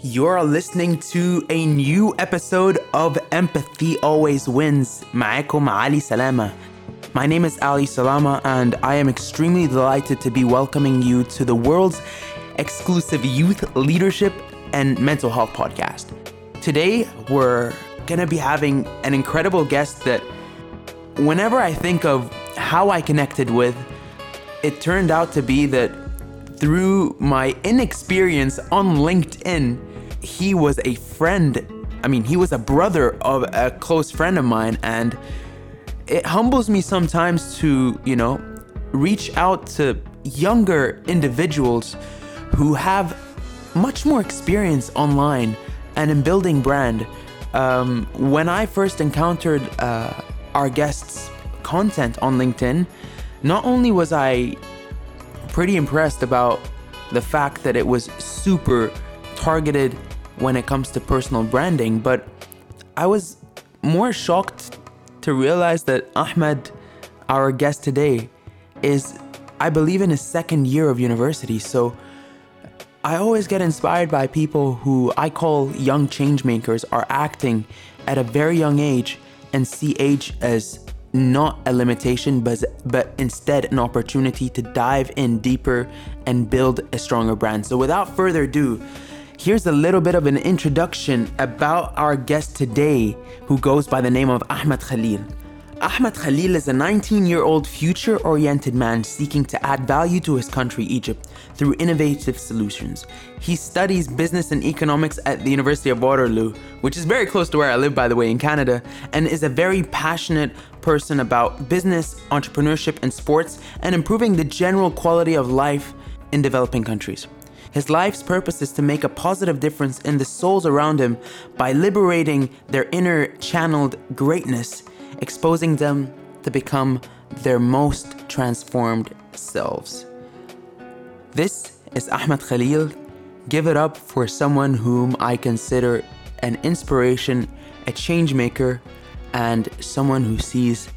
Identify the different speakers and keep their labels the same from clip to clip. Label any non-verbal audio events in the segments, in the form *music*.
Speaker 1: You're listening to a new episode of Empathy Always Wins. معاكم علي سلامة. My name is Ali Salama, and I am extremely delighted to be welcoming you to the world's exclusive youth leadership and mental health podcast. Today, we're gonna be having an incredible guest that, whenever I think of how I connected with, it turned out to be that through my inexperience on LinkedIn, he was a friend. I mean, he was a brother of a close friend of mine, and it humbles me sometimes to, you know, reach out to younger individuals who have much more experience online and in building brand. Um, when I first encountered uh, our guests' content on LinkedIn, not only was I pretty impressed about the fact that it was super targeted when it comes to personal branding, but I was more shocked to realize that Ahmed, our guest today, is, I believe, in his second year of university. So I always get inspired by people who I call young changemakers are acting at a very young age and see age as not a limitation, but, but instead an opportunity to dive in deeper and build a stronger brand. So without further ado, Here's a little bit of an introduction about our guest today, who goes by the name of Ahmed Khalil. Ahmed Khalil is a 19 year old future oriented man seeking to add value to his country, Egypt, through innovative solutions. He studies business and economics at the University of Waterloo, which is very close to where I live, by the way, in Canada, and is a very passionate person about business, entrepreneurship, and sports, and improving the general quality of life in developing countries. His life's purpose is to make a positive difference in the souls around him by liberating their inner channeled greatness, exposing them to become their most transformed selves. This is Ahmed Khalil. Give it up for someone whom I consider an inspiration, a change maker, and someone who sees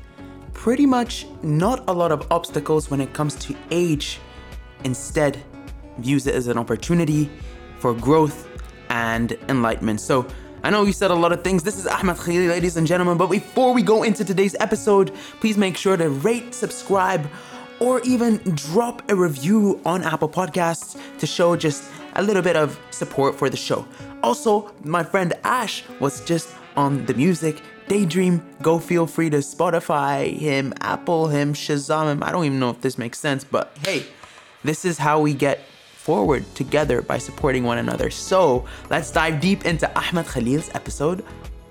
Speaker 1: pretty much not a lot of obstacles when it comes to age. Instead, views it as an opportunity for growth and enlightenment. So, I know we said a lot of things. This is Ahmed Khalil, ladies and gentlemen. But before we go into today's episode, please make sure to rate, subscribe, or even drop a review on Apple Podcasts to show just a little bit of support for the show. Also, my friend Ash was just on the music. Daydream, go feel free to Spotify him, Apple him, Shazam him. I don't even know if this makes sense, but hey, this is how we get forward together by supporting one another. So let's dive deep into Ahmed Khalil's episode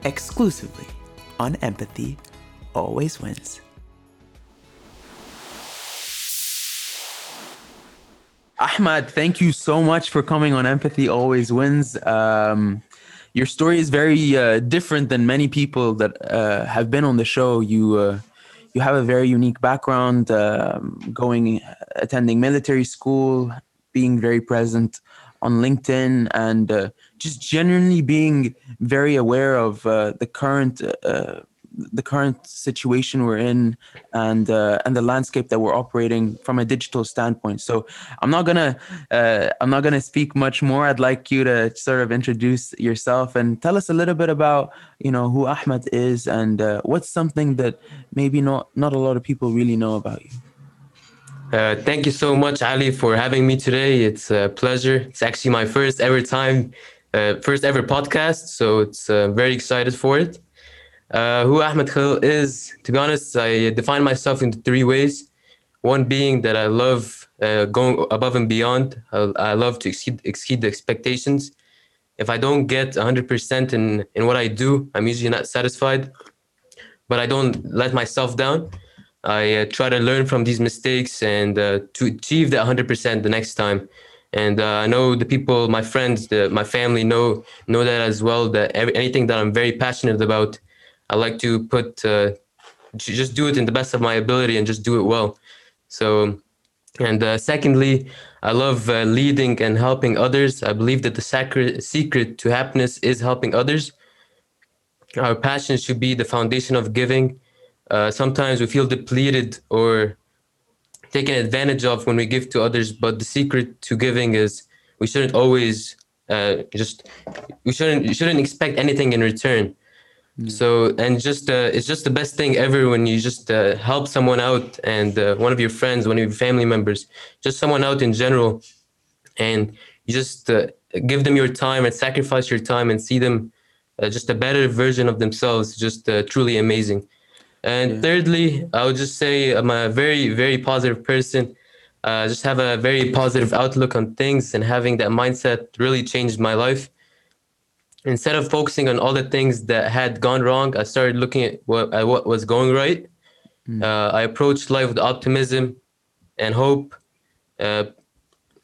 Speaker 1: exclusively on Empathy Always Wins. Ahmad, thank you so much for coming on Empathy Always Wins. Um, your story is very uh, different than many people that uh, have been on the show. You uh, you have a very unique background, um, going attending military school, being very present on LinkedIn and uh, just generally being very aware of uh, the current uh, the current situation we're in and uh, and the landscape that we're operating from a digital standpoint. So I'm not gonna uh, I'm not gonna speak much more. I'd like you to sort of introduce yourself and tell us a little bit about you know who Ahmed is and uh, what's something that maybe not not a lot of people really know about you.
Speaker 2: Uh, thank you so much, Ali, for having me today. It's a pleasure. It's actually my first ever time, uh, first ever podcast, so it's uh, very excited for it. Uh, who Ahmed Khalil is, to be honest, I define myself in three ways. One being that I love uh, going above and beyond. I, I, love to exceed, exceed the expectations. If I don't get 100% in, in what I do, I'm usually not satisfied, but I don't let myself down. I uh, try to learn from these mistakes and uh, to achieve that 100% the next time. And uh, I know the people, my friends, the, my family know know that as well. That every, anything that I'm very passionate about, I like to put uh, just do it in the best of my ability and just do it well. So, and uh, secondly, I love uh, leading and helping others. I believe that the sacred secret to happiness is helping others. Our passion should be the foundation of giving uh, sometimes we feel depleted or taken advantage of when we give to others. But the secret to giving is we shouldn't always uh, just we shouldn't shouldn't expect anything in return. So and just uh, it's just the best thing ever when you just uh, help someone out and uh, one of your friends, one of your family members, just someone out in general, and you just uh, give them your time and sacrifice your time and see them uh, just a better version of themselves. Just uh, truly amazing. And
Speaker 1: Yeah.
Speaker 2: thirdly, I would just say I'm a very very positive person. Uh, just have a very positive outlook on things and having that mindset really changed my life instead of focusing on all the things that had gone wrong, I started looking at what, at what was going right. Uh, I approached life with optimism and hope. Uh,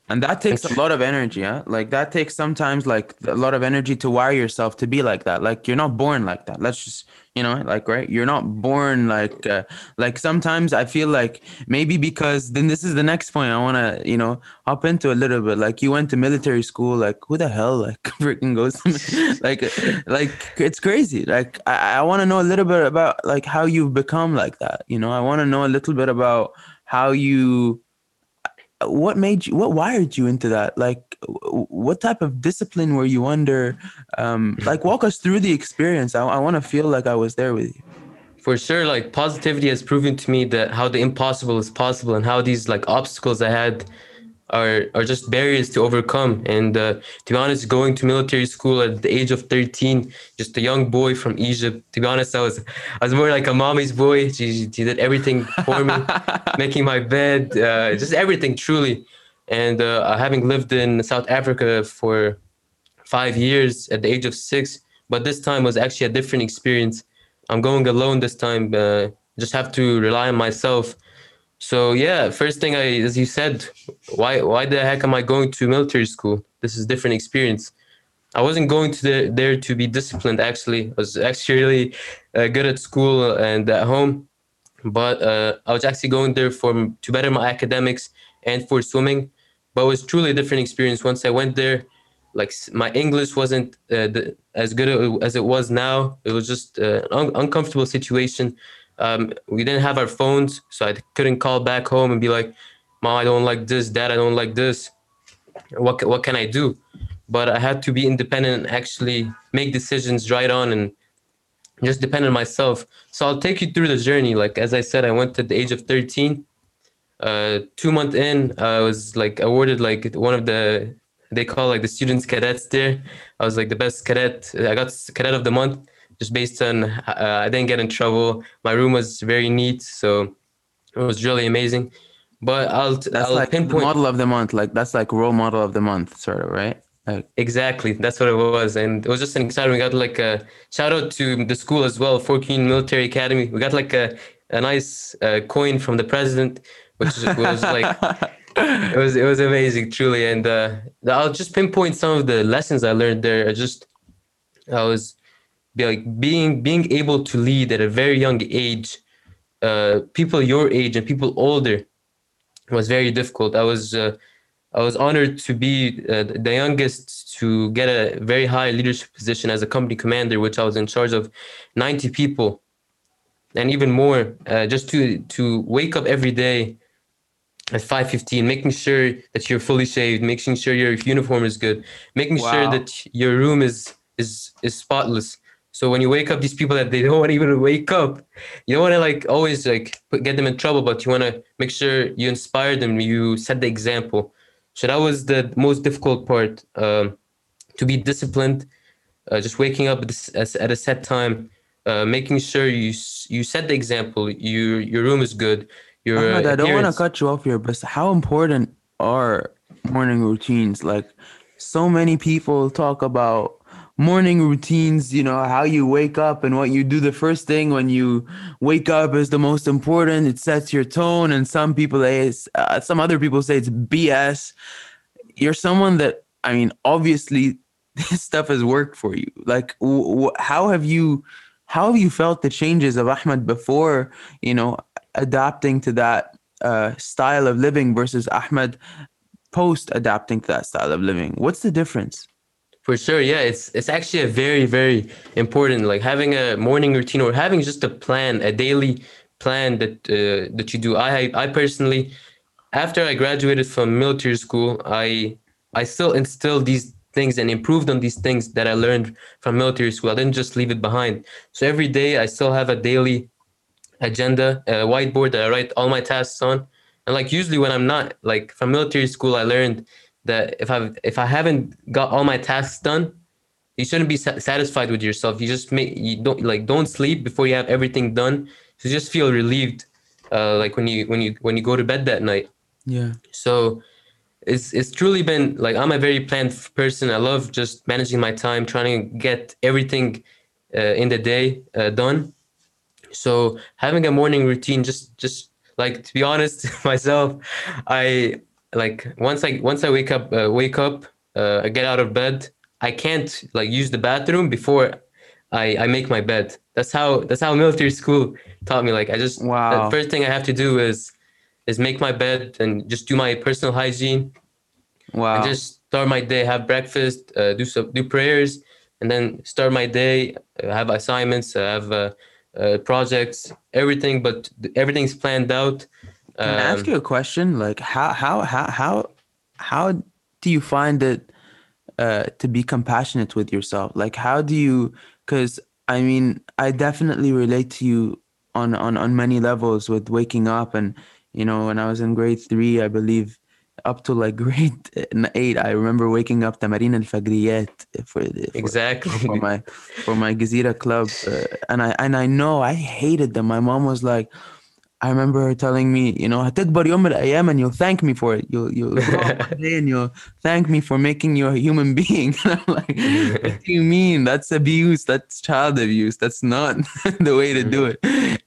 Speaker 1: And that takes a lot of energy, huh? Like that takes sometimes like a lot of energy to wire yourself to be like that. Like you're not born like that. Let's just, you know, like right, you're not born like uh, like sometimes I feel like maybe because then this is the next point I want to, you know, hop into a little bit. Like you went to military school, like who the hell like *laughs* freaking goes *laughs* like like it's crazy. Like I, I want to know a little bit about like how you've become like that. You know, I want to know a little bit about how you what made you what wired you into that? Like what type of discipline were you under? Um like walk us through the experience. I, I want to feel like i was there with you.
Speaker 2: For sure, like positivity has proven to me that how the impossible is possible and how these like obstacles I had are are just barriers to overcome. And uh, to be honest, going to military school at the age of 13, just a young boy from Egypt. To be honest, I was I was more like a mommy's boy. She, she did everything for me, *laughs* making my bed, uh, just everything truly. And uh, having lived in South Africa for five years at the age of six, but this time was actually a different experience. I'm going alone this time. Uh, just have to rely on myself. So yeah, first thing I, as you said, why why the heck am I going to military school? This is different experience. I wasn't going to the, there to be disciplined. Actually, I was actually really uh, good at school and at home, but uh, I was actually going there for to better my academics and for swimming. But it was truly a different experience once I went there like my English wasn't uh, the, as good as it was now. It was just uh, an un- uncomfortable situation. Um, we didn't have our phones, so I couldn't call back home and be like, "Mom, I don't like this. Dad, I don't like this. What what can I do?" But I had to be independent and actually make decisions right on and just depend on myself. So I'll take you through the journey. Like as I said, I went at the age of thirteen. Uh, two month in, I was like awarded like one of the they call like the students cadets there. I was like the best cadet. I got cadet of the month just based on uh, I didn't get in trouble. My room was very neat, so it was really amazing. But I'll
Speaker 1: that's
Speaker 2: I'll
Speaker 1: like
Speaker 2: pinpoint
Speaker 1: model of the month like that's like role model of the month sort of right like
Speaker 2: exactly that's what it was, and it was just an exciting. We got like a shout out to the school as well, Fortune Military Academy. We got like a a nice uh, coin from the president, which was like *laughs* it was it was amazing truly and uh i'll just pinpoint some of the lessons i learned there I just i was like being being able to lead at a very young age uh people your age and people older was very difficult. I was uh, i was honored to be uh, the youngest to get a very high leadership position as a company commander which i was in charge of 90 people and even more uh, just to to wake up every day at 5.15 making sure that you're fully shaved making sure your uniform is good making sure that your room is is is spotless so when you wake up these people that they don't *laughs* want to even wake up you don't want to like always like put, get them in trouble but you want to make sure you inspire them you set the example so that was the most difficult part um, to be disciplined uh, just waking up at, this, as- at a set time uh, making sure you you set the example you your room is good your
Speaker 1: Ahmed, I don't want to cut you off here, but how important are morning routines? Like, so many people talk about morning routines, you know, how you wake up and what you do the first thing when you wake up is the most important. It sets your tone. And some people, say uh, some other people say it's BS. You're someone that, I mean, obviously *laughs* this stuff has worked for you. Like, how have you, how have you felt the changes of Ahmed before, you know, adapting to that uh, style of living versus Ahmed post adapting to that style of living? What's the difference?
Speaker 2: For sure, yeah, it's it's actually a very very important like having a morning routine or having just a plan, a daily plan that uh, that you do. I I personally, after I graduated from military school, I I still instilled these things and improved on these things that I learned from military school. I didn't just leave it behind. So every day I still have a daily agenda, a whiteboard that I write all my tasks on. And like usually when I'm not like from military school, I learned that if I if I haven't got all my tasks done, you shouldn't be satisfied with yourself. You just make you don't like don't sleep before you have everything done. So just feel relieved, uh, like when you when you when you go to bed that night.
Speaker 1: Yeah.
Speaker 2: So it's it's truly been like I'm a very planned person. I love just managing my time, trying to get everything uh, in the day uh, done. So having a morning routine, just just like to be honest *laughs* myself, I like once I once I wake up uh, wake up uh, I get out of bed. I can't like use the bathroom before I I make my bed. That's how that's how military school taught me. Like I just wow. the first thing I have to do is is make my bed and just do my personal hygiene.
Speaker 1: Wow.
Speaker 2: And just start my day, have breakfast, uh, do some do prayers, and then start my day. Uh, have assignments, uh, have uh, uh, projects, everything. But everything's planned out.
Speaker 1: Can I ask um, you a question? Like how how how how how do you find it uh, to be compassionate with yourself? Like how do you? Because I mean, I definitely relate to you on on on many levels with waking up and you know when I was in grade three, I believe up to like *laughs* grade eight, I remember waking up Tamarin al Fagriyat for,
Speaker 2: exactly
Speaker 1: for my for my Gezira club, uh, and I and I know I hated them. My mom was like, I remember her telling me, you know, هتكبر يوم من الأيام and you'll thank me for it. You'll you'll grow *laughs* up one day and you'll thank me for making you a human being. *laughs* And I'm like, what do you mean? That's abuse. That's child abuse. That's not *laughs* the way to do it.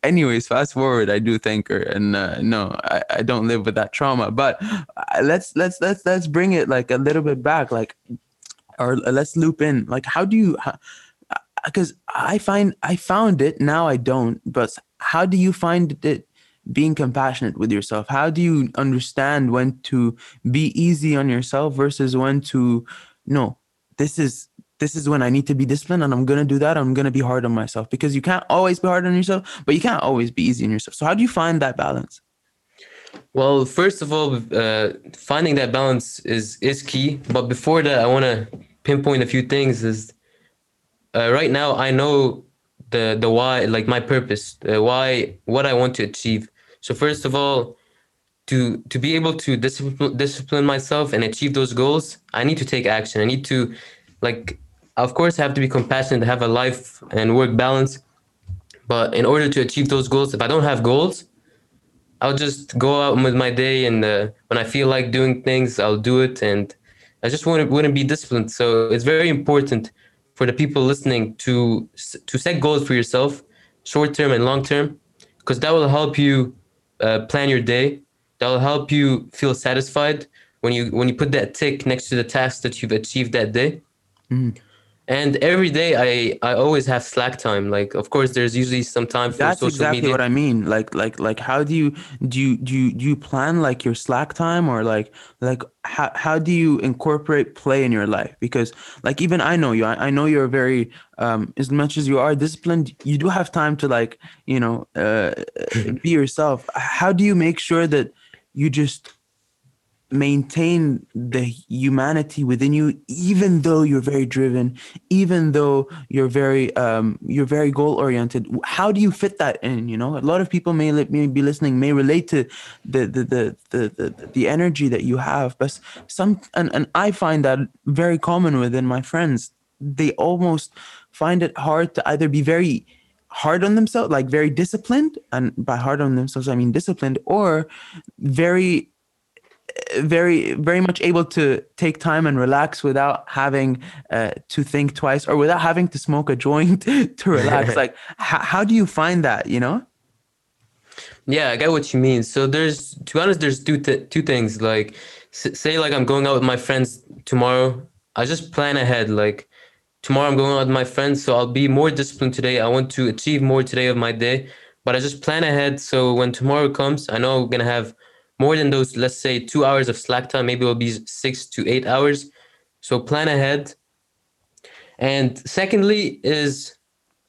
Speaker 1: Anyways, fast forward, I do thank her, and uh, no, I, I don't live with that trauma. But uh, let's let's let's let's bring it like a little bit back, like, or let's loop in. Like, how do you? Because I find I found it now. I don't. But how do you find it? being compassionate with yourself? How do you understand when to be easy on yourself versus when to no this is this is when i need to be disciplined and i'm to do that. I'm to be hard on myself because you can't always be hard on yourself but you can't always be easy on yourself. So how do you find that balance?
Speaker 2: Well first of all uh, finding that balance is is key. But before that i want to pinpoint a few things is uh, right now i know the the why like my purpose uh, why what i want to achieve so first of all, to to be able to discipline discipline myself and achieve those goals, I need to take action. I need to like of course I have to be compassionate, have a life and work balance. But in order to achieve those goals, if I don't have goals, I'll just go out with my day and uh, when I feel like doing things, I'll do it and I just wouldn't wouldn't be disciplined. So it's very important for the people listening to to set goals for yourself, short term and long term, because that will help you uh, plan your day. That'll help you feel satisfied when you when you put that tick next to the task that you've achieved that day. Mm. And every day, I I always have Slack time. Like, of course, there's usually some time for
Speaker 1: That's
Speaker 2: social
Speaker 1: exactly
Speaker 2: media.
Speaker 1: what I mean. Like, like, like, how do you do you do you, do you plan like your Slack time or like like how how do you incorporate play in your life? Because like even I know you. I, I know you're very um as much as you are disciplined, you do have time to like you know uh, be yourself. How do you make sure that you just maintain the humanity within you even though you're very driven even though you're very um you're very goal oriented how do you fit that in you know? A lot of people may, may be listening may relate to the the, the the the the energy that you have but some and, and i find that very common within my friends. They almost find it hard to either be very hard on themselves like very disciplined and by hard on themselves i mean disciplined or very very very much able to take time and relax without having uh, to think twice or without having to smoke a joint *laughs* to relax. Like h- how do you find that you know?
Speaker 2: Yeah i get what you mean. So there's to be honest there's two th- two things. Like s- say like i'm going out with my friends tomorrow. I just plan ahead. Like tomorrow i'm going out with my friends so i'll be more disciplined today. I want to achieve more today of my day but i just plan ahead. So when tomorrow comes i know i'm gonna have more than those, let's say, two hours of slack time. Maybe it'll be six to eight hours. So plan ahead. And secondly, is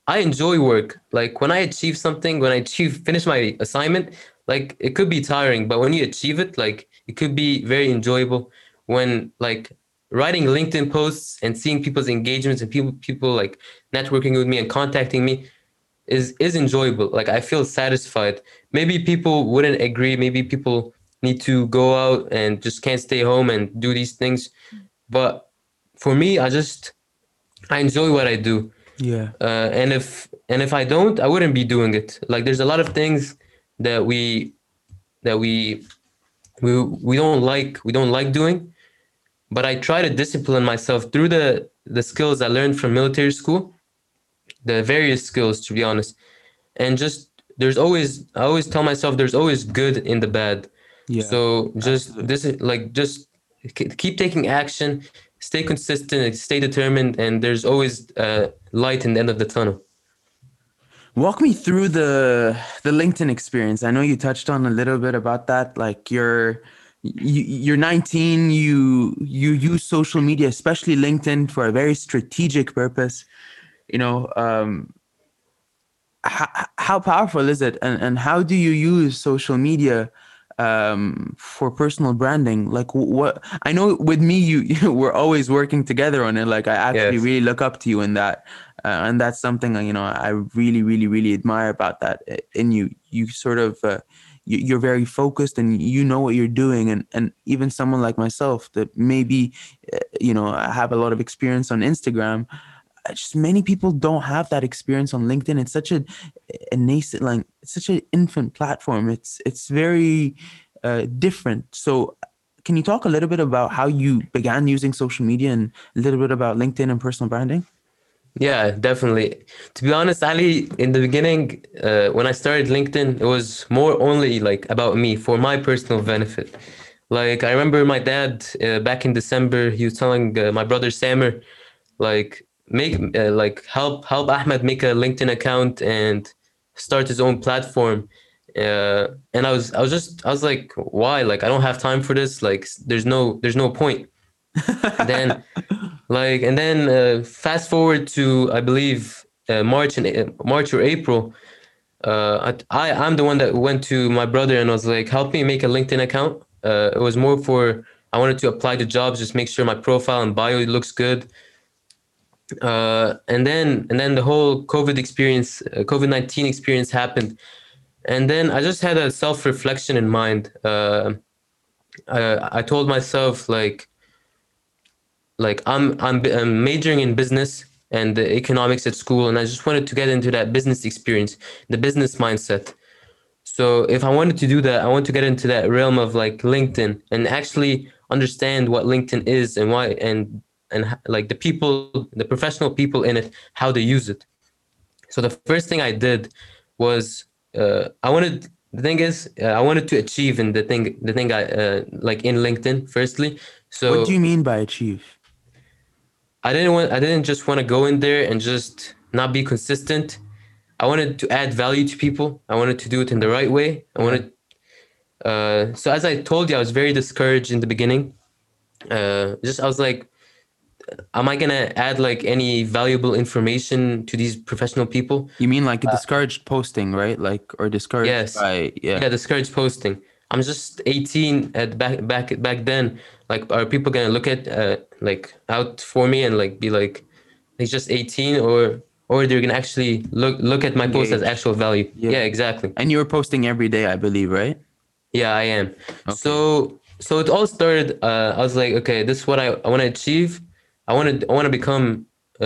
Speaker 2: I enjoy work. Like when I achieve something, when I achieve finish my assignment, like it could be tiring, but when you achieve it, like it could be very enjoyable. When like writing LinkedIn posts and seeing people's engagements and people people like networking with me and contacting me is is enjoyable. Like I feel satisfied. Maybe people wouldn't agree. Maybe people need to go out and just can't stay home and do these things. But for me, I just I enjoy what I do.
Speaker 1: Yeah.
Speaker 2: Uh, and if and if I don't, I wouldn't be doing it. Like there's a lot of things that we that we we we don't like we don't like doing, but I try to discipline myself through the the skills I learned from military school, the various skills to be honest, and just there's always I always tell myself there's always good in the bad.
Speaker 1: Yeah.
Speaker 2: so just this is like just keep taking action, stay consistent, stay determined, and there's always uh, light in the end of the tunnel.
Speaker 1: Walk me through the the LinkedIn experience. I know you touched on a little bit about that. Like you're you, you're 19. You you use social media, especially LinkedIn, for a very strategic purpose. You know, um, how, how powerful is it, and and how do you use social media um for personal branding like what i know with me you, *laughs* you we're always working together on it like i actually
Speaker 2: Yes.
Speaker 1: really look up to you in that uh, and that's something uh, you know i really really really admire about that uh, in you you sort of uh, you, you're very focused and you know what you're doing and and even someone like myself that maybe uh, you know I have a lot of experience on instagram just many people don't have that experience on linkedin it's such a, a nascent like such an infant platform it's it's very uh, different so can you talk a little bit about how you began using social media and a little bit about linkedin and personal branding
Speaker 2: Yeah, definitely. To be honest, Ali, in the beginning, uh, when I started LinkedIn, it was more only like about me for my personal benefit. Like I remember my dad uh, back in December, he was telling uh, my brother Samer, like make uh, like help help Ahmed make a LinkedIn account and start his own platform. Uh, and I was I was just I was like, why? Like I don't have time for this. Like there's no there's no point. *laughs* then like and then uh, fast forward to I believe uh, March and uh, March or April. Uh, I I'm the one that went to my brother and was like, help me make a LinkedIn account. Uh, it was more for I wanted to apply to jobs, just make sure my profile and bio looks good. Uh, and then and then the whole COVID experience, uh, COVID nineteen experience happened, and then I just had a self reflection in mind. Uh, I, I told myself like like I'm, I'm I'm majoring in business and economics at school, and I just wanted to get into that business experience, the business mindset. So if I wanted to do that, I want to get into that realm of like LinkedIn and actually understand what LinkedIn is and why and and like the people, the professional people in it, how they use it. So the first thing I did was uh, I wanted. The thing is, uh, I wanted to achieve in the thing, the thing I uh, like in LinkedIn. Firstly, so
Speaker 1: what do you mean by achieve
Speaker 2: I didn't want I didn't just want to go in there and just not be consistent. I wanted to add value to people. I wanted to do it in the right way. I wanted uh so as I told you I was very discouraged in the beginning. Uh just I was like am I going to add like any valuable information to these professional people?
Speaker 1: you mean like a discouraged posting right like or discouraged
Speaker 2: Yes.
Speaker 1: by yeah
Speaker 2: Yeah, discouraged posting. I'm just 18 at back back back then. Like, are people gonna look at uh, like out for me and like be like, he's just 18, or or they're gonna actually look look at my post as actual value?
Speaker 1: Yeah.
Speaker 2: Yeah. exactly.
Speaker 1: and you were posting every day i believe right
Speaker 2: Yeah, I am. Okay. So so it all started. Uh, I was like, okay, this is what I, I want to achieve. I want to I want to become uh,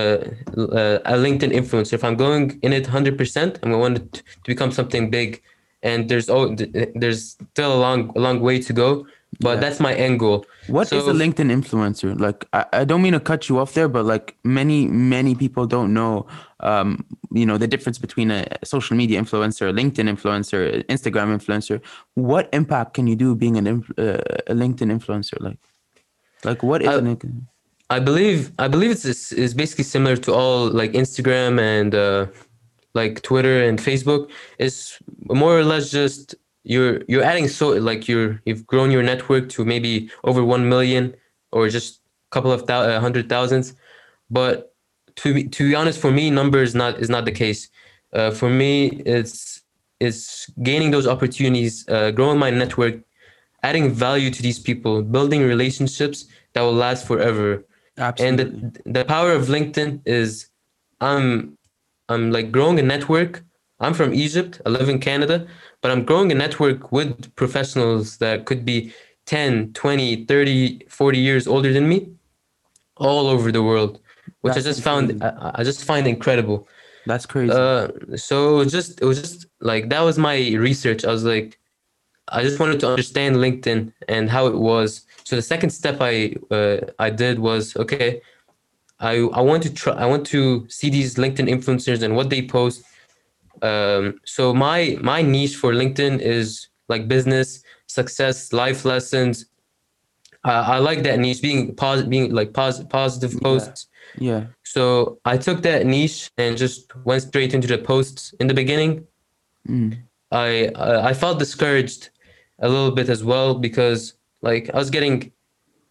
Speaker 2: uh, a LinkedIn influencer. If I'm going in it 100, percent I'm going to want to become something big. And there's oh there's still a long a long way to go, but
Speaker 1: Yeah.
Speaker 2: that's my end goal.
Speaker 1: What is
Speaker 2: So-
Speaker 1: a LinkedIn influencer? Like, I, I don't mean to cut you off there, but like many, many people don't know, um, you know, the difference between a social media influencer, a LinkedIn influencer, Instagram influencer. What impact can you do being an uh, a LinkedIn influencer? Like, like what is
Speaker 2: Uh,
Speaker 1: an
Speaker 2: I believe I believe it's is, basically similar to all like Instagram and uh, like Twitter and Facebook. It's more or less just you're you're adding so like you're you've grown your network to maybe over one million or just a couple of thou- uh, hundred thousands, but to be, to be honest, for me, number is not is not the case. Uh, for me, it's it's gaining those opportunities, uh, growing my network, adding value to these people, building relationships that will last forever.
Speaker 1: Absolutely.
Speaker 2: And the, the power of LinkedIn is I'm I'm like growing a network. I'm from Egypt. I live in Canada, but I'm growing a network with professionals that could be 10, 20, 30, 40 years older than me all over the world, which
Speaker 1: That's
Speaker 2: I just found I, I just find incredible.
Speaker 1: That's crazy.
Speaker 2: Uh, so it was just it was just like that was my research. I was like, I just wanted to understand LinkedIn and how it was. So the second step I uh, I did was okay. I I want to try. I want to see these LinkedIn influencers and what they post. Um, so my my niche for LinkedIn is like business, success, life lessons. Uh, I like that niche being positive, being like positive positive
Speaker 1: Yeah.
Speaker 2: posts.
Speaker 1: yeah.
Speaker 2: So I took that niche and just went straight into the posts. In the beginning,
Speaker 1: Mm.
Speaker 2: I I I felt discouraged a little bit as well because like I was getting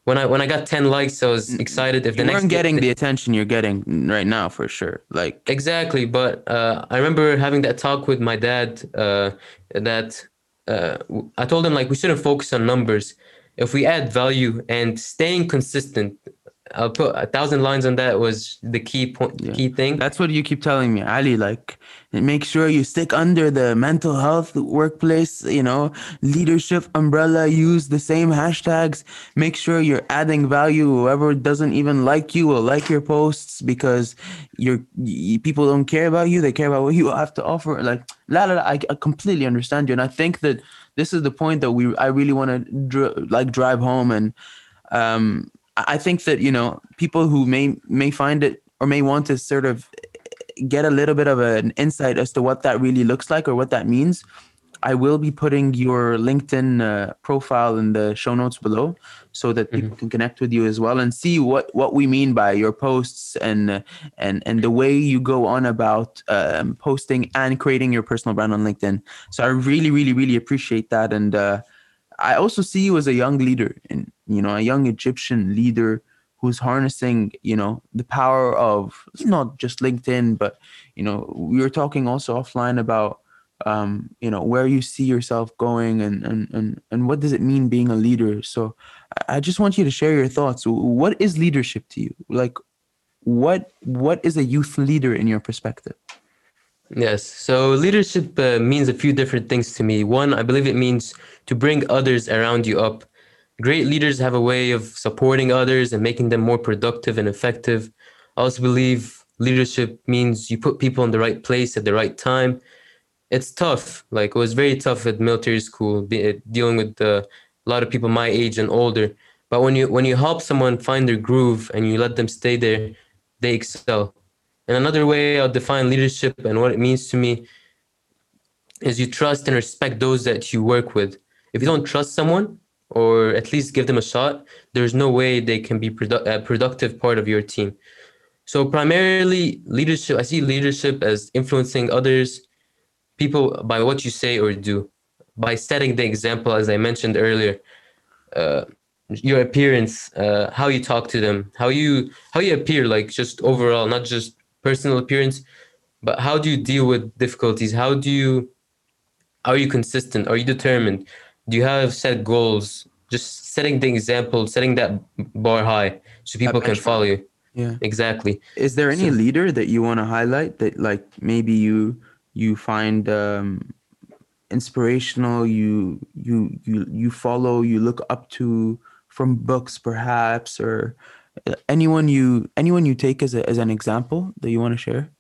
Speaker 2: when I when I got ten likes, I was excited. If the
Speaker 1: You
Speaker 2: next
Speaker 1: weren't
Speaker 2: day-
Speaker 1: getting the attention you're getting right now for sure. Like
Speaker 2: exactly, but uh, I remember having that talk with my dad. Uh, that uh, I told him like we shouldn't focus on numbers. If we add value and staying consistent, I'll put a thousand lines on that was the key point,
Speaker 1: Yeah.
Speaker 2: key thing.
Speaker 1: That's what you keep telling me, Ali. Like, make sure you stick under the mental health workplace, you know, leadership umbrella. Use the same hashtags. Make sure you're adding value. Whoever doesn't even like you will like your posts because you're people don't care about you. They care about what you have to offer. Like, la la. la I, I completely understand you, and I think that this is the point that we I really want to dr- like drive home and um I think that you know people who may may find it or may want to sort of get a little bit of an insight as to what that really looks like or what that means. I will be putting your LinkedIn uh, profile in the show notes below, so that people can connect with you as well and see what what we mean by your posts and uh, and and the way you go on about um, posting and creating your personal brand on LinkedIn. So I really, really, really appreciate that, and uh, I also see you as a young leader, and you know, a young Egyptian leader who's harnessing, you know, the power of not just LinkedIn, but you know, we were talking also offline about, um, you know, where you see yourself going, and and and and what does it mean being a leader. So, I just want you to share your thoughts. What is leadership to you? Like, what what is a youth leader in your perspective?
Speaker 2: Yes. So leadership uh, means a few different things to me. One, I believe it means to bring others around you up. Great leaders have a way of supporting others and making them more productive and effective. I also believe leadership means you put people in the right place at the right time. It's tough. Like it was very tough at military school, be, uh, dealing with uh, a lot of people my age and older. But when you when you help someone find their groove and you let them stay there, they excel. And another way I'll define leadership and what it means to me is you trust and respect those that you work with. If you don't trust someone, or at least give them a shot, there's no way they can be produ- a productive part of your team. So primarily leadership, I see leadership as influencing others, people by what you say or do, by setting the example, as I mentioned earlier. Uh, your appearance, uh, how you talk to them, how you how you appear, like just overall, not just personal appearance, but how do you deal with difficulties? How do you are you consistent? Are you determined? Do you have set goals? Just setting the example, setting that bar high so people can follow you.
Speaker 1: Yeah.
Speaker 2: Exactly.
Speaker 1: Is there any
Speaker 2: So-
Speaker 1: leader that you want to highlight that like maybe you you find um inspirational you you you you follow you look up to from books perhaps or anyone you anyone you take as a, as an example that you want to share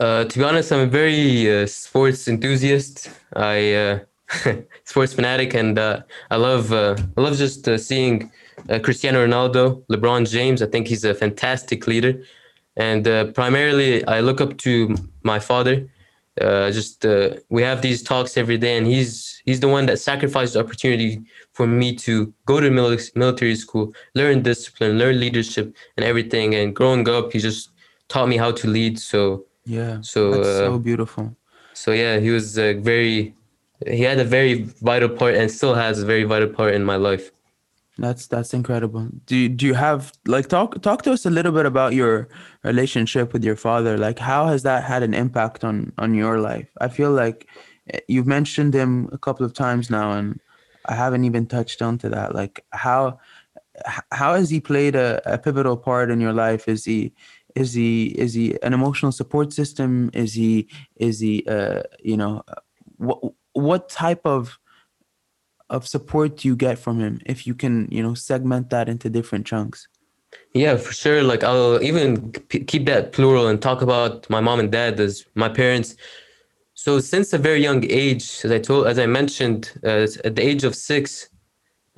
Speaker 2: Uh, to be honest, I'm a very uh, sports enthusiast. I uh, *laughs* sports fanatic, and uh, I love uh, I love just uh, seeing Cristiano Ronaldo, LeBron James. I think he's a fantastic leader, and primarily I look up to my father. Uh, just uh, we have these talks every day, and he's he's the one that sacrificed the opportunity for me to go to mili- military school, learn discipline, learn leadership, and everything. And growing up, he just taught me how to lead. So
Speaker 1: yeah
Speaker 2: So,
Speaker 1: that's so
Speaker 2: uh,
Speaker 1: beautiful
Speaker 2: so yeah, he was uh, very. He had a very vital part, and still has a very vital part in my life.
Speaker 1: That's that's incredible. Do you, do you have like talk talk to us a little bit about your relationship with your father? Like how has that had an impact on on your life? I feel like eh, you've mentioned him a couple of times now and I haven't even touched on to that. Like how how has he played a, a pivotal part in your life? Is he is he is he an emotional support system? Is he is he uh, you know what what type of of support do you get from him if you can you know segment that into different chunks?
Speaker 2: Yeah, for sure. Like I'll even keep that plural and talk about my mom and dad as my parents. So since a very young age, as I told, as I mentioned, uh, at the age of six,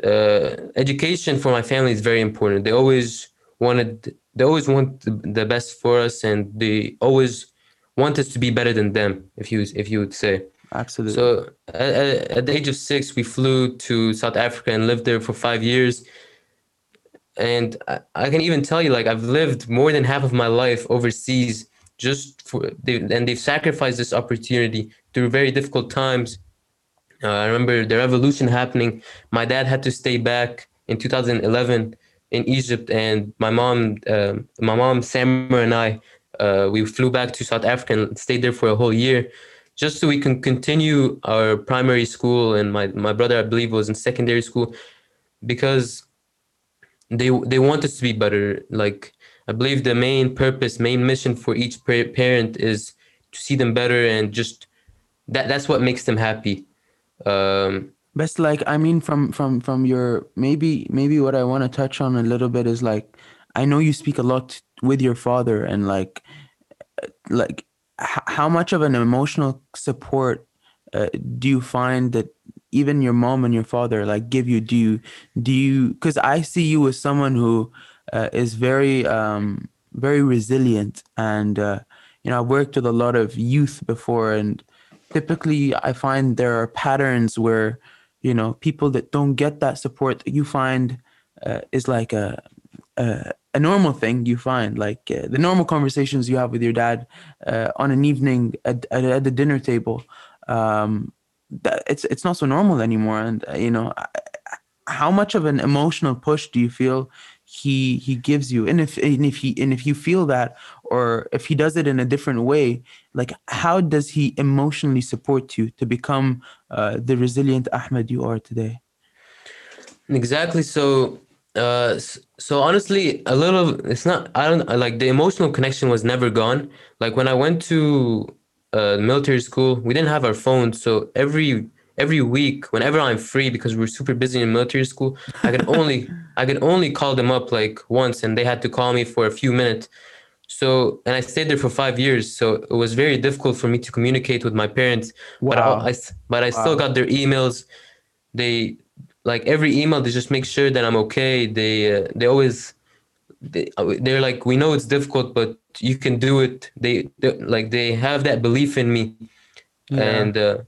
Speaker 2: uh, education for my family is very important. They always wanted, they always want the best for us, and they always want us to be better than them. If you if you would say.
Speaker 1: Absolutely.
Speaker 2: So at, at the age of six, we flew to South Africa and lived there for five years. And I, I, can even tell you like i've lived more than half of my life overseas just for they, and they've sacrificed this opportunity through very difficult times. Uh, i remember the revolution happening. My dad had to stay back in 2011 in egypt and my mom uh, my mom Samra and i uh, we flew back to south africa and stayed there for a whole year just so we can continue our primary school and my, my brother i believe was in secondary school because they they want us to be better. Like i believe the main purpose main mission for each parent is to see them better and just that that's what makes them happy. Um
Speaker 1: best like i mean from from from your maybe maybe what i want to touch on a little bit is like i know you speak a lot with your father and like like h- how much of an emotional support uh, do you find that even your mom and your father like give you? Do you do you because i see you as someone who uh, is very um very resilient and uh, you know i worked with a lot of youth before and typically i find there are patterns where you know people that don't get that support that you find uh, is like a, a, a normal thing you find like uh, the normal conversations you have with your dad uh, on an evening at, at, at the dinner table um, that it's it's not so normal anymore. And uh, you know how much of an emotional push do you feel he he gives you? And if and if he and if you feel that or if he does it in a different way like how does he emotionally support you to become uh, the resilient ahmed you are today?
Speaker 2: Exactly. So uh so honestly a little it's not i don't like the emotional connection was never gone like when i went to uh, military school, we didn't have our phones. So every every week, whenever I'm free, because we are super busy in military school, I could only *laughs* I could only call them up like once, and they had to call me for a few minutes. So and I stayed there for five years. So it was very difficult for me to communicate with my parents. Wow. But I, I but I wow. still got their emails. They like every email they just make sure that I'm okay. They uh, they always they, they're like we know it's difficult but you can do it they like they have that belief in me yeah. and uh,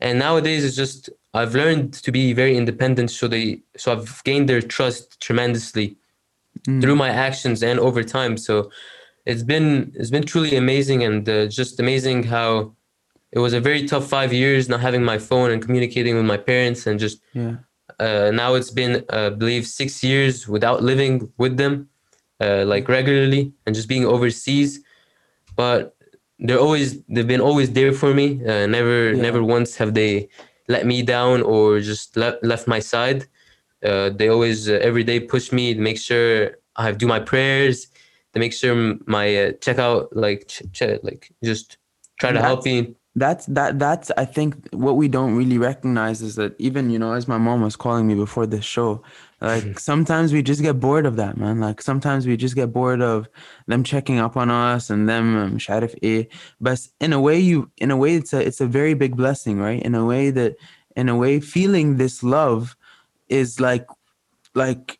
Speaker 2: and nowadays it's just i've learned to be very independent so they so i've gained their trust tremendously mm. through my actions and over time so it's been it's been truly amazing and uh, just amazing how it was a very tough five years not having my phone and communicating with my parents and just
Speaker 1: yeah
Speaker 2: uh, now it's been uh, I believe six years without living with them uh, like regularly and just being overseas. But they're always they've been always there for me. Uh, never yeah. never once have they let me down or just left left my side. Uh, they always uh, every day push me to make sure I do my prayers, to make sure my uh, checkout like ch- ch- like just try to help me
Speaker 1: that's that that's i think what we don't really recognize is that even you know as my mom was calling me before this show like *laughs* sometimes we just get bored of that man. Like sometimes we just get bored of them checking up on us and them um, مش but in a way you in a way it's a it's a very big blessing right? In a way that in a way feeling this love is like like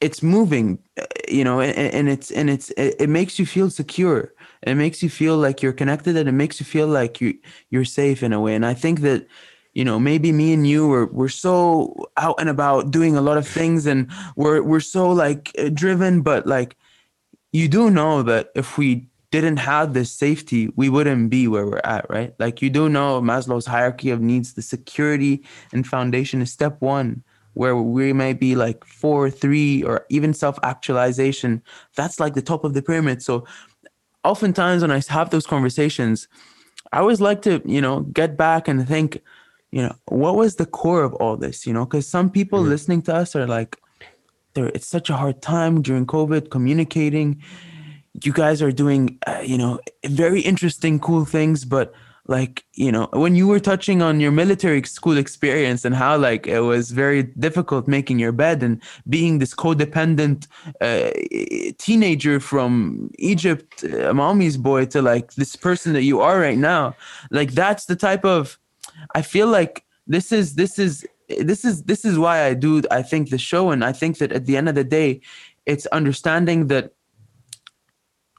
Speaker 1: it's moving uh, you know and, and it's and it's it, makes you feel secure. It makes you feel like you're connected and it makes you feel like you you're safe in a way. And i think that you know maybe me and you were we're so out and about doing a lot of things and we're we're so like uh, driven but like you do know that if we didn't have this safety we wouldn't be where we're at right? Like you do know maslow's hierarchy of needs the security and foundation is step one where we may be like four three or even self-actualization that's like the top of the pyramid so oftentimes when I have those conversations, I always like to, you know, get back and think, you know, what was the core of all this, you know, because some people mm-hmm. listening to us are like, there it's such a hard time during COVID communicating. You guys are doing, uh, you know, very interesting, cool things, but like you know when you were touching on your military school experience and how like it was very difficult making your bed and being this codependent uh, teenager from egypt a mommy's boy to like this person that you are right now like that's the type of i feel like this is this is this is this is why i do i think the show. And i think that at the end of the day it's understanding that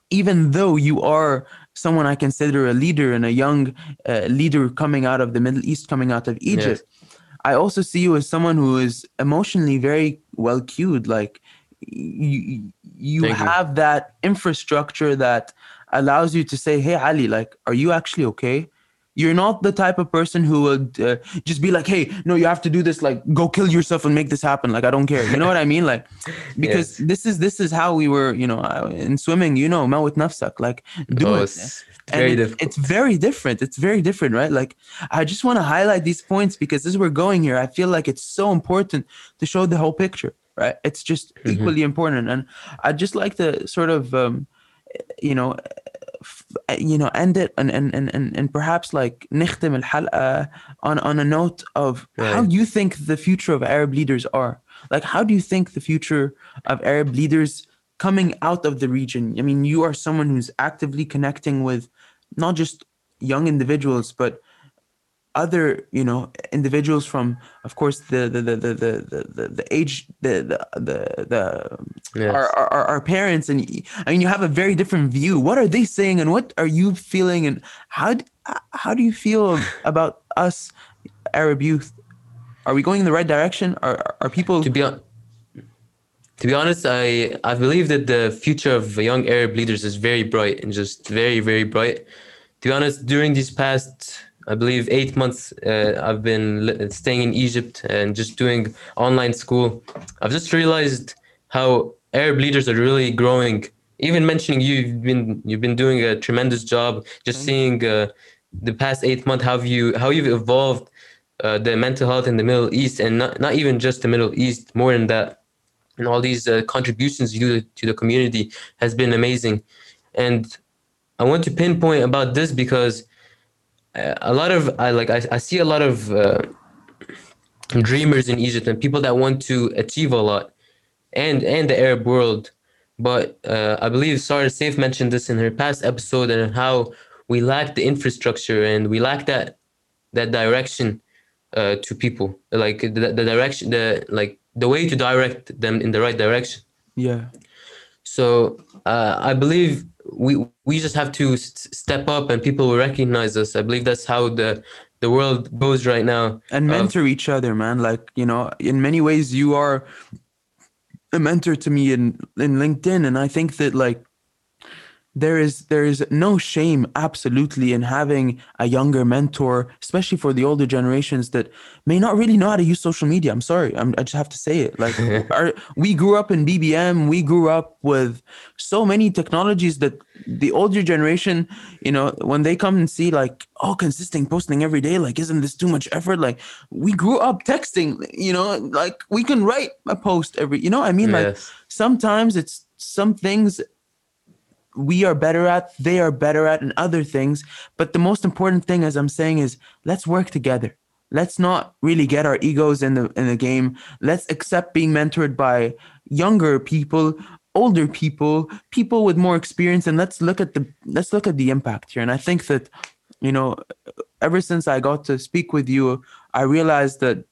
Speaker 1: even though you are someone I consider a leader and a young uh, leader coming out of the Middle East, coming out of Egypt. Yes. I also see you as someone who is emotionally very well cued. Like you, you Thank have you. that infrastructure that allows you to say, "Hey, Ali, like, are you actually okay?" You're not the type of person who would uh, just be like, "Hey, no, you have to do this. Like, go kill yourself and make this happen." Like, I don't care. You know what I mean? Like, *laughs* because yes. this is this is how we were. You know, in swimming, you know, mawit nafsak. Like, do oh, it.
Speaker 2: very
Speaker 1: it. It's very different. It's very different, right? Like, I just want to highlight these points because as we're going here, I feel like it's so important to show the whole picture, right? It's just mm-hmm. equally important, and I'd just like to sort of, um, you know, you know end it and and and and, and perhaps like نختم الحلقة on on a note of right. how you think the future of Arab leaders are like how do you think the future of Arab leaders coming out of the region I mean you are someone who's actively connecting with not just young individuals but other you know individuals from of course the the the the the, the, the age the the the, the yes. our, our, our parents and i mean you have a very different view what are they saying and what are you feeling and how how do you feel about us arab youth are we going in the right direction are are people
Speaker 2: to be on to be honest, I, I believe that the future of young Arab leaders is very bright and just very, very bright. To be honest, during these past I believe eight months uh, I've been staying in Egypt and just doing online school. I've just realized how Arab leaders are really growing. Even mentioning you, you've been you've been doing a tremendous job. Just seeing uh, the past eight months how you how you've evolved uh, the mental health in the Middle East, and not not even just the Middle East, more than that, and all these uh, contributions you do to the community has been amazing. And I want to pinpoint about this because a lot of I like I, I see a lot of uh, dreamers in Egypt and people that want to achieve a lot, and and the Arab world. But uh, I believe Sarah Safe mentioned this in her past episode and how we lack the infrastructure and we lack that that direction uh, to people, like the, the direction, the like the way to direct them in the right direction.
Speaker 1: Yeah.
Speaker 2: So uh, I believe we we just have to step up and people will recognize us. I believe that's how the the world goes right now.
Speaker 1: And mentor uh, each other man. Like you know in many ways you are a mentor to me in in linkedin. And i think that like there is there is no shame absolutely in having a younger mentor especially for the older generations that may not really know how to use social media. I'm sorry. I'm, i just have to say it. Like *laughs* our, we grew up in bbm we grew up with so many technologies that the older generation you know when they come and see like oh consistent posting every day like isn't this too much effort? Like we grew up texting you know like we can write a post every you know i mean? Yes. like sometimes it's some things we are better at, they are better at, and other things. But the most important thing, as I'm saying, is let's work together. Let's not really get our egos in the in the game. Let's accept being mentored by younger people, older people, people with more experience, and let's look at the let's look at the impact here. And I think that, you know, ever since I got to speak with you, I realized that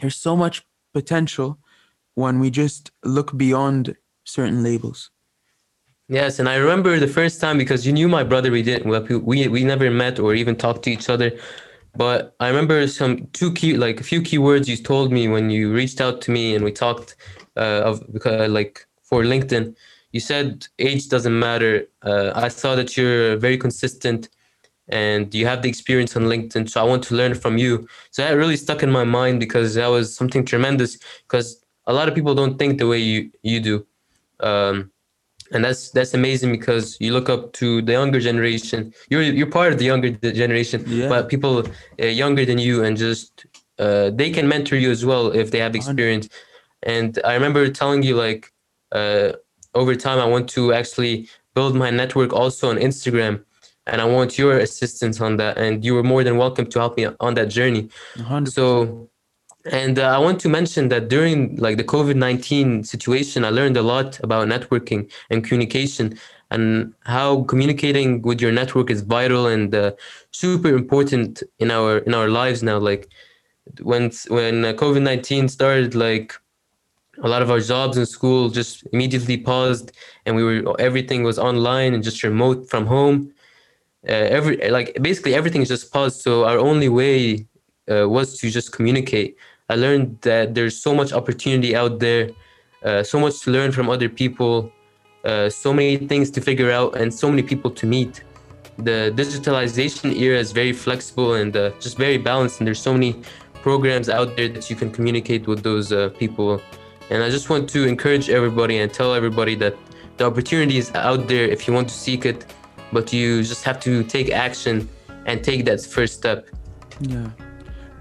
Speaker 1: there's so much potential when we just look beyond certain labels.
Speaker 2: Yes, and I remember the first time because you knew my brother. We didn't. We we never met or even talked to each other. But I remember some two key, like a few key words you told me when you reached out to me and we talked uh, of because like for LinkedIn. You said age doesn't matter. Uh, I saw that you're very consistent and you have the experience on LinkedIn. So I want to learn from you. So that really stuck in my mind because that was something tremendous. Because a lot of people don't think the way you you do. Um, and that's that's amazing because you look up to the younger generation. You're you're part of the younger generation, yeah. but people uh, younger than you and just uh, they can mentor you as well if they have experience. And I remember telling you like uh, over time I want to actually build my network also on Instagram and I want your assistance on that. And you were more than welcome to help me on that journey.
Speaker 1: 100%.
Speaker 2: So, and uh, I want to mention that during like the COVID nineteen situation, I learned a lot about networking and communication, and how communicating with your network is vital and uh, super important in our in our lives now. Like when when uh, COVID nineteen started, like a lot of our jobs in school just immediately paused, and we were everything was online and just remote from home. Uh, every like basically everything is just paused. So our only way uh, was to just communicate i learned that there's so much opportunity out there uh, so much to learn from other people uh, so many things to figure out and so many people to meet the digitalization era is very flexible and uh, just very balanced and there's so many programs out there that you can communicate with those uh, people and i just want to encourage everybody and tell everybody that the opportunity is out there if you want to seek it but you just have to take action and take that first step.
Speaker 1: Yeah.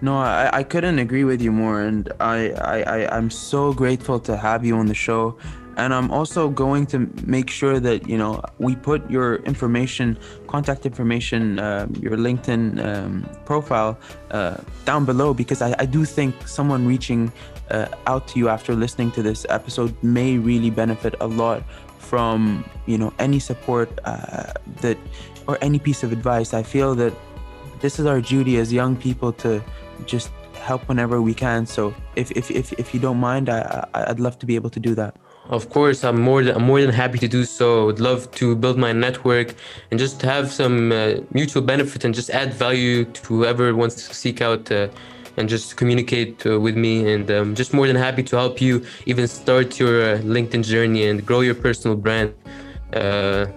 Speaker 1: No, I, I couldn't agree with you more. And I, I, I, I'm so grateful to have you on the show. And I'm also going to make sure that, you know, we put your information, contact information, uh, your LinkedIn um, profile uh, down below because I, I do think someone reaching uh, out to you after listening to this episode may really benefit a lot from you know any support uh, that or any piece of advice i feel that this is our duty as young people to just help whenever we can so if if if, if you don't mind I, I i'd love to be able to do that
Speaker 2: of course i'm more than i'm more than happy to do so would love to build my network and just have some uh, mutual benefit and just add value to whoever wants to seek out uh, and just communicate uh, with me. And I'm um, just more than happy to help you even start your uh, LinkedIn journey and grow your personal brand. Uh,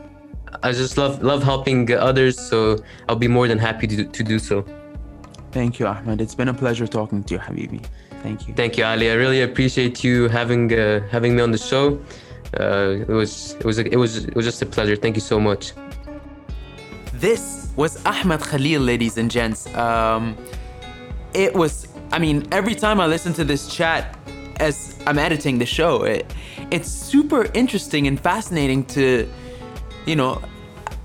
Speaker 2: I just love love helping others, so I'll be more than happy to, to do so.
Speaker 1: Thank you, Ahmed. It's been a pleasure talking to you, Habibi. Thank you.
Speaker 2: Thank you, Ali. I really appreciate you having uh, having me on the show. Uh, it was it was it was it was just a pleasure. Thank you so much.
Speaker 1: This was Ahmed Khalil, ladies and gents. Um, it was, I mean, every time I listen to this chat as I'm editing the show, it, it's super interesting and fascinating to, you know,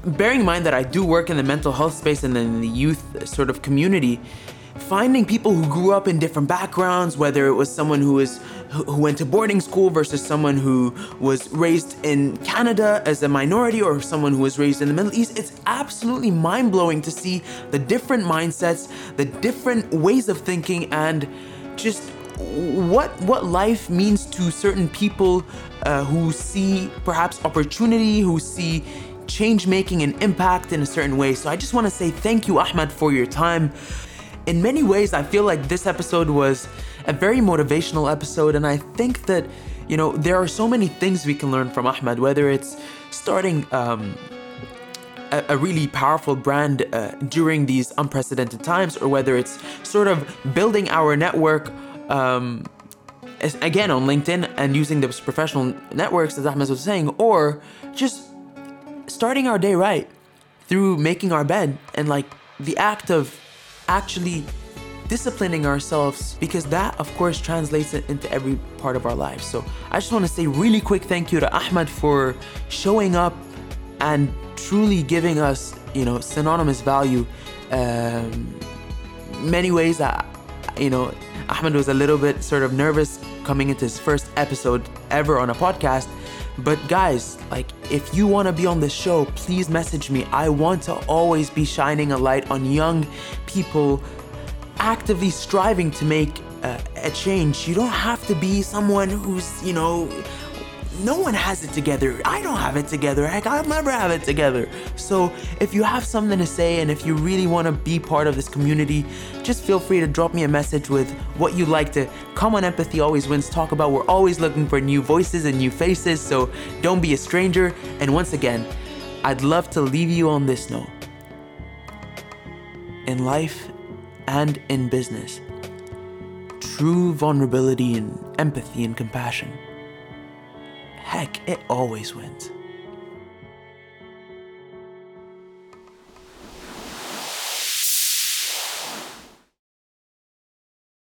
Speaker 1: bearing in mind that I do work in the mental health space and in the youth sort of community finding people who grew up in different backgrounds, whether it was someone who was who went to boarding school versus someone who was raised in Canada as a minority or someone who was raised in the Middle East, it's absolutely mind-blowing to see the different mindsets, the different ways of thinking and just what what life means to certain people uh, who see perhaps opportunity, who see change making and impact in a certain way. So I just want to say thank you, Ahmed, for your time in many ways, I feel like this episode was a very motivational episode, and I think that, you know, there are so many things we can learn from Ahmed, whether it's starting um, a, really powerful brand uh, during these unprecedented times, or whether it's sort of building our network. Um, again on LinkedIn and using those professional networks, as Ahmed was saying, or just starting our day right through making our bed and like the act of actually disciplining ourselves because that of course translates it into every part of our lives. So i just want to say really quick thank you to ahmed for showing up and truly giving us you know synonymous value. Um, many ways that you know ahmed was a little bit sort of nervous coming into his first episode ever on a podcast. But guys, like if you want to be on the show, please message me. I want to always be shining a light on young people actively striving to make uh, a change. You don't have to be someone who's, you know, no one has it together. I don't have it together. Heck, I'll never have it together. So if you have something to say and if you really want to be part of this community, just feel free to drop me a message with what you'd like to come on Empathy Always Wins talk about. We're always looking for new voices and new faces, so don't be a stranger. And once again, I'd love to leave you on this note. In life and in business, true vulnerability and empathy and compassion heck, it always wins.